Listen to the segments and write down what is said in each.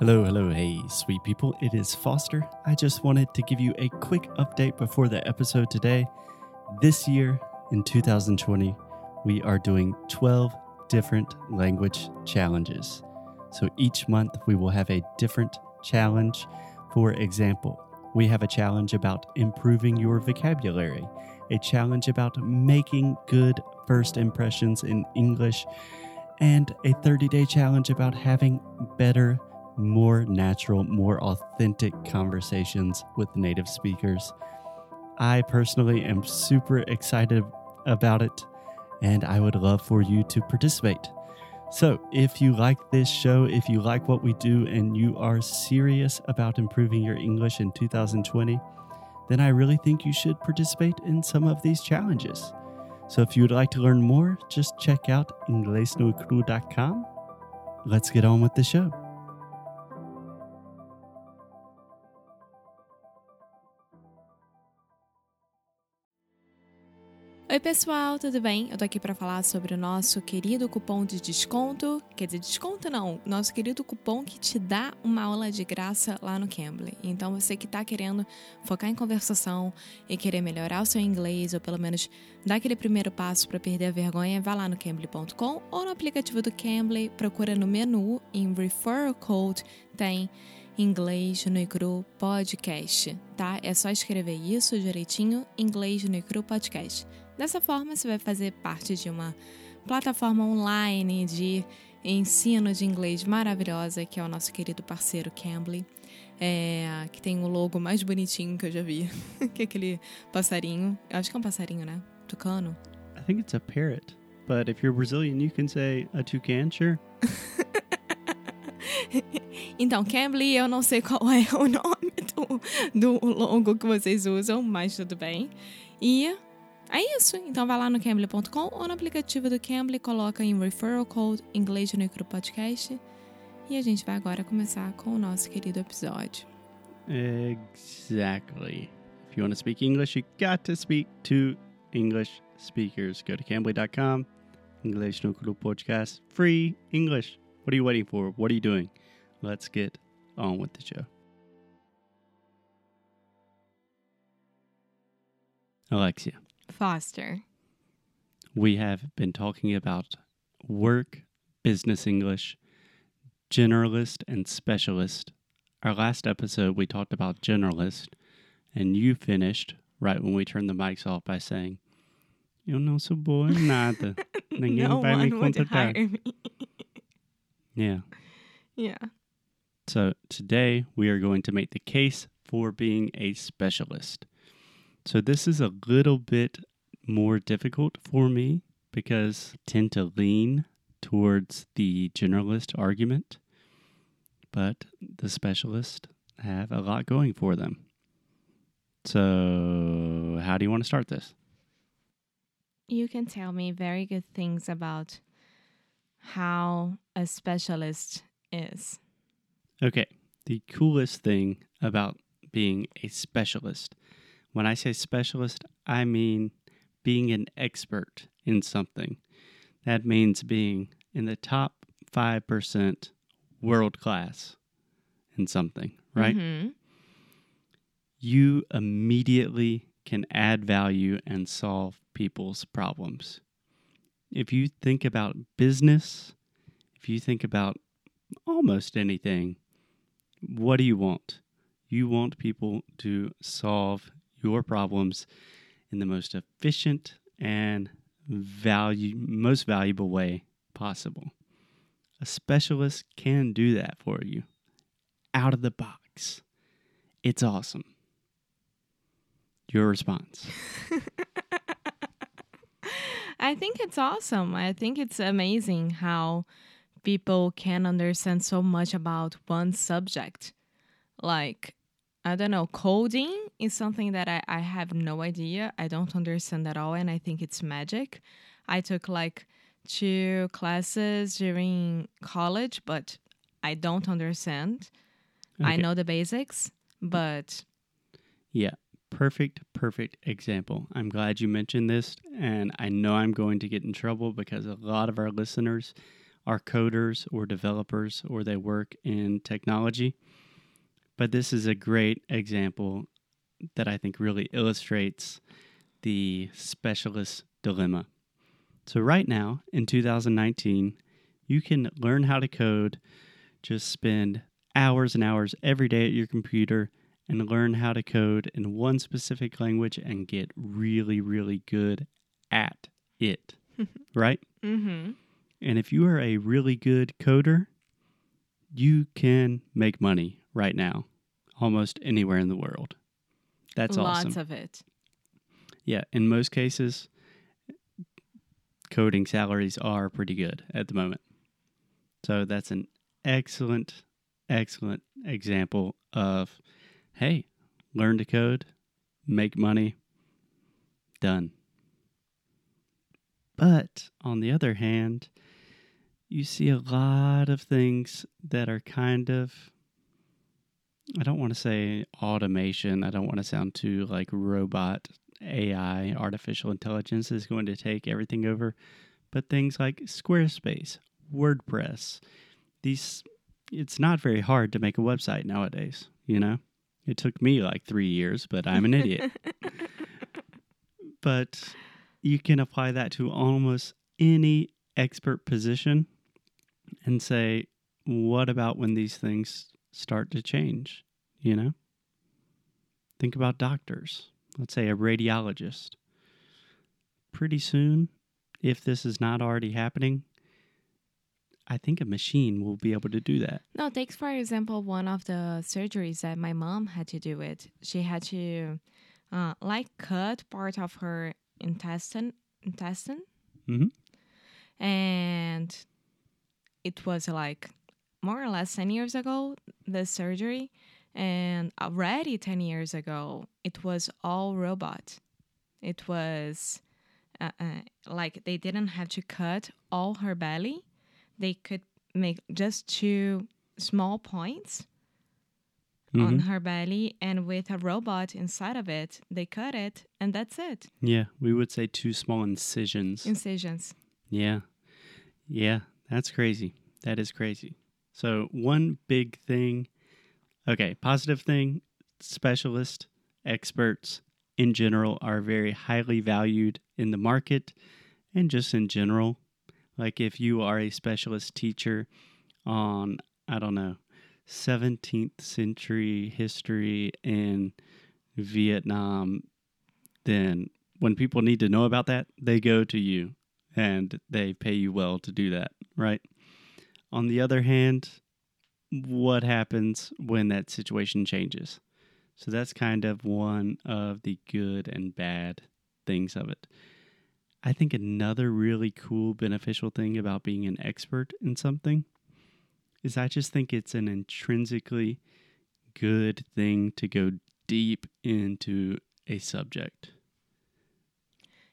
Hello, hello, hey, sweet people. It is Foster. I just wanted to give you a quick update before the episode today. This year, in 2020, we are doing 12 different language challenges. So each month, we will have a different challenge. For example, we have a challenge about improving your vocabulary, a challenge about making good first impressions in English, and a 30 day challenge about having better, more natural, more authentic conversations with native speakers. I personally am super excited about it, and I would love for you to participate. So, if you like this show, if you like what we do, and you are serious about improving your English in 2020, then I really think you should participate in some of these challenges. So, if you would like to learn more, just check out inglesnocru.com. Let's get on with the show. Oi, pessoal, tudo bem? Eu tô aqui para falar sobre o nosso querido cupom de desconto. Quer dizer, desconto não, nosso querido cupom que te dá uma aula de graça lá no Cambly. Então, você que tá querendo focar em conversação e querer melhorar o seu inglês, ou pelo menos dar aquele primeiro passo para perder a vergonha, vá lá no cambly.com ou no aplicativo do Cambly, procura no menu em Referral Code, tem Inglês no Icru Podcast, tá? É só escrever isso direitinho, Inglês no Icru Podcast. Dessa forma, você vai fazer parte de uma plataforma online de ensino de inglês maravilhosa, que é o nosso querido parceiro Cambly, é, que tem o logo mais bonitinho que eu já vi, que é aquele passarinho. Eu acho que é um passarinho, né? Tucano. I think it's a parrot, but if you're Brazilian, you can say a toucan, sure. Então, Cambly, eu não sei qual é o nome do, do logo que vocês usam, mas tudo bem. E é isso. Então vai lá no cambly.com ou no aplicativo do Cambly, coloca em referral code inglês no Podcast. E a gente vai agora começar com o nosso querido episódio. Exactly. If you want to speak English, you got to speak to English speakers. Go to cambly.com, English no Cru Podcast, free English. What are you waiting for? What are you doing? Let's get on with the show. Alexia, Foster. we have been talking about work, business English, generalist, and specialist. Our last episode, we talked about generalist, and you finished right when we turned the mics off by saying, Eu não sou boa em nada. Ninguém no vai me contratar. Yeah. Yeah. So today we are going to make the case for being a specialist. So this is a little bit more difficult for me because I tend to lean towards the generalist argument, but the specialist have a lot going for them. So how do you want to start this? You can tell me very good things about how a specialist is. Okay. The coolest thing about being a specialist, when I say specialist, I mean being an expert in something. That means being in the top 5% world class in something, right? Mhm. You immediately can add value and solve people's problems. If you think about business, if you think about almost anything, what do you want? You want people to solve your problems in the most efficient and value most valuable way possible. A specialist can do that for you out of the box. It's awesome. Your response. I think it's awesome. I think it's amazing how people can understand so much about one subject. Like, I don't know, coding is something that I, I have no idea. I don't understand at all, and I think it's magic. I took like two classes during college, but I don't understand. I know the basics, but Yeah, perfect, perfect example. I'm glad you mentioned this, and I know I'm going to get in trouble because a lot of our listeners are coders or developers or they work in technology. But this is a great example that I think really illustrates the specialist dilemma. So, right now in 2019, you can learn how to code, just spend hours and hours every day at your computer and learn how to code in one specific language and get really, really good at it. right? Mm-hmm. And if you are a really good coder, you can make money right now, almost anywhere in the world. That's Lots awesome. of it. yeah, in most cases, coding salaries are pretty good at the moment. So that's an excellent, excellent example of hey, learn to code, make money, done. But on the other hand, you see a lot of things that are kind of I don't want to say automation. I don't want to sound too like robot AI, artificial intelligence is going to take everything over, but things like Squarespace, WordPress, these it's not very hard to make a website nowadays, you know? It took me like 3 years, but I'm an idiot. but you can apply that to almost any expert position and say, what about when these things start to change? You know? Think about doctors. Let's say a radiologist. Pretty soon, if this is not already happening, I think a machine will be able to do that. No, take for example one of the surgeries that my mom had to do it. She had to uh, like cut part of her intestine intestine. Mhm. And it was like more or less 10 years ago the surgery and already 10 years ago it was all robot. It was uh, uh, like they didn't have to cut all her belly they could make just two small points on Mhm. her belly and with a robot inside of it they cut it and that's it Yeah, we would say two small incisions. incisions Yeah. Yeah, that's crazy. That is crazy. So, one big thing okay, positive thing specialists, experts in general are very highly valued in the market and just in general. Like, if you are a specialist teacher on, I don't know, 17th century history in Vietnam, then when people need to know about that, they go to you and they pay you well to do that, right? On the other hand, what happens when that situation changes? So that's kind of one of the good and bad things of it. I think another really cool, beneficial thing about being an expert in something is I just think it's an intrinsically good thing to go deep into a subject.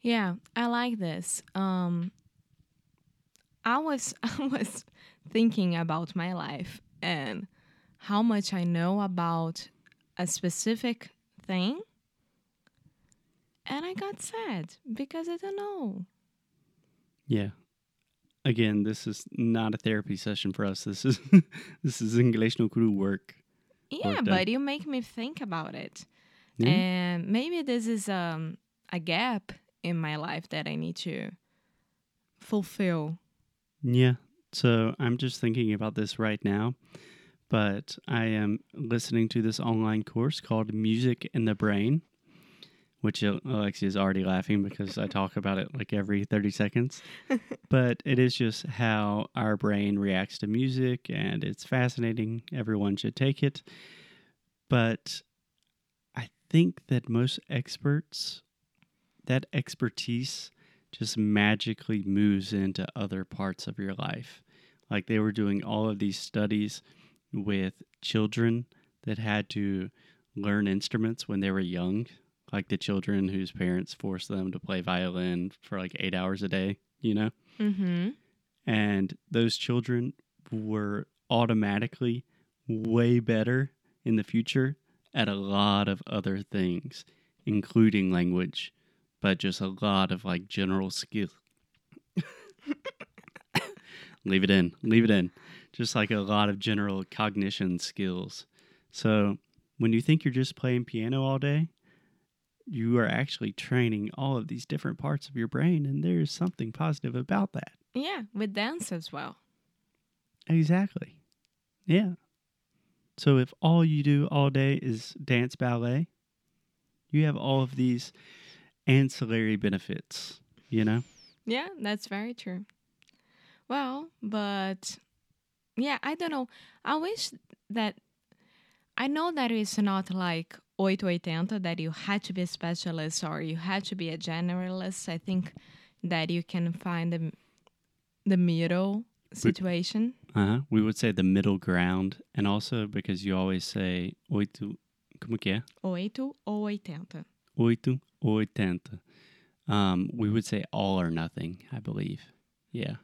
yeah i like this um i was i was thinking about my life and how much i know about a specific thing and i got sad because i don't know Yeah. Again, this is not a therapy session for us. This is this is English no Cru work. yeah but you make me think about it and maybe this is um a gap in my life that i need to fulfill Yeah. So I'm just thinking about this right now, but I am listening to this online course called Music in the Brain, which uh, Alexia is already laughing because I talk about it like every 30 seconds. but it is just how our brain reacts to music, and it's fascinating. Everyone should take it. But I think that most experts, that expertise just magically moves into other parts of your life. Like they were doing all of these studies with children that had to learn instruments when they were young, like the children whose parents forced them to play violin for like eight hours a day, you know? mm-hmm And those children were automatically way better in the future at a lot of other things, including language, but just a lot of like general skill. leave it in, leave it in. Just like a lot of general cognition skills. So when you think you're just playing piano all day, you are actually training all of these different parts of your brain, and there's something positive about that. Yeah, with dance as well. Exactly. Yeah. So if all you do all day is dance ballet, you have all of these ancillary benefits, you know? Yeah, that's very true. Well, but yeah, I don't know. I wish that I know that it's not like 880 that you had to be a specialist or you had to be a generalist. I think that you can find the the middle situation. Uh-huh. We would say the middle ground and also because you always say oito como que é? 8 ou 80. Oito ou oitenta. Um, we would say all or nothing, I believe. Yeah.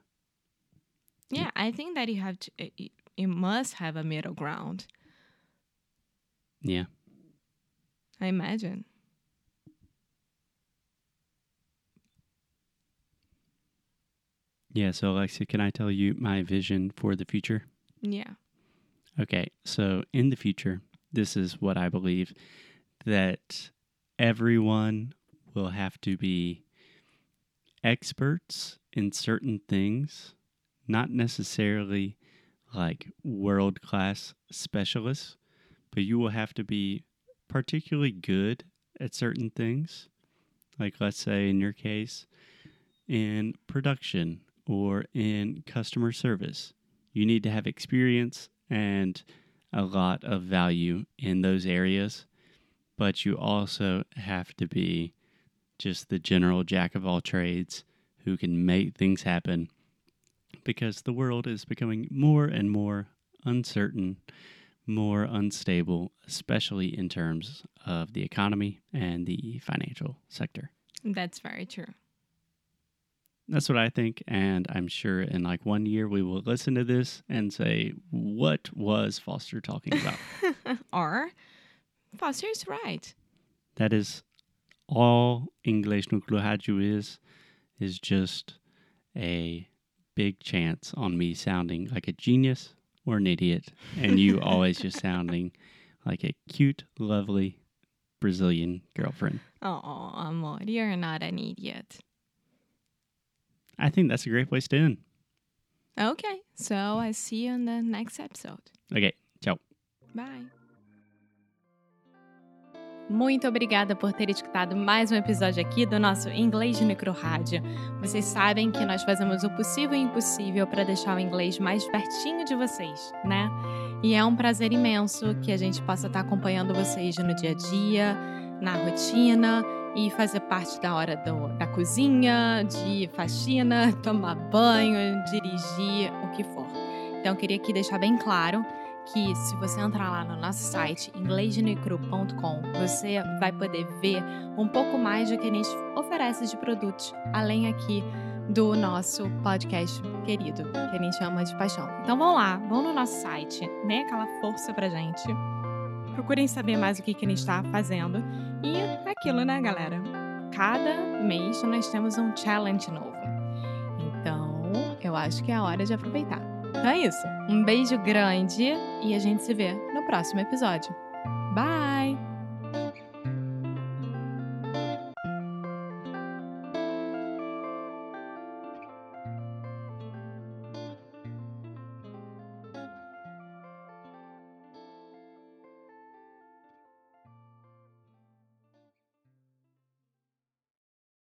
Yeah, I think that you have to you- you must have a middle ground. Yeah. I imagine. Yeah. So, Alexia, can I tell you my vision for the future? Yeah. Okay. So, in the future, this is what I believe that everyone will have to be experts in certain things, not necessarily like world class specialists, but you will have to be particularly good at certain things. Like, let's say in your case, in production or in customer service. You need to have experience and a lot of value in those areas, but you also have to be just the general jack of all trades who can make things happen because the world is becoming more and more uncertain, more unstable, especially in terms of the economy and the financial sector. That's very true. That's what I think. And I'm sure in like one year we will listen to this and say, what was Foster talking about? or Foster's right. that is all English Rádio is, is just a big chance on me sounding like a genius or an idiot. And you always just sounding like a cute, lovely Brazilian girlfriend. Oh, amor, you're not an idiot. I think that's a great place to end. Okay, so I see you in the next episode. Okay, ciao. Bye. Muito obrigada por ter escutado mais um episódio aqui do nosso Inglês de Micro Rádio. Vocês sabem que nós fazemos o possível e impossível para deixar o inglês mais pertinho de vocês, né? E é um prazer imenso que a gente possa estar acompanhando vocês no dia a dia, na rotina e fazer parte da hora do- da cozinha, de faxina, tomar banho, dirigir, o que for. Então, eu queria aqui deixar bem claro que se você entrar lá no nosso site inglesdenecru.com, você vai poder ver um pouco mais do que a gente oferece de produtos, além aqui do nosso podcast querido, que a gente chama de paixão. Então vão lá, vão no nosso site, dê aquela força pra gente. Procurem saber mais o que, que a gente está fazendo. E é aquilo, né, galera? Cada mês nós temos um challenge novo. Então, eu acho que é a hora de aproveitar. Então é isso. Um beijo grande e a gente se vê no próximo episódio. Bye!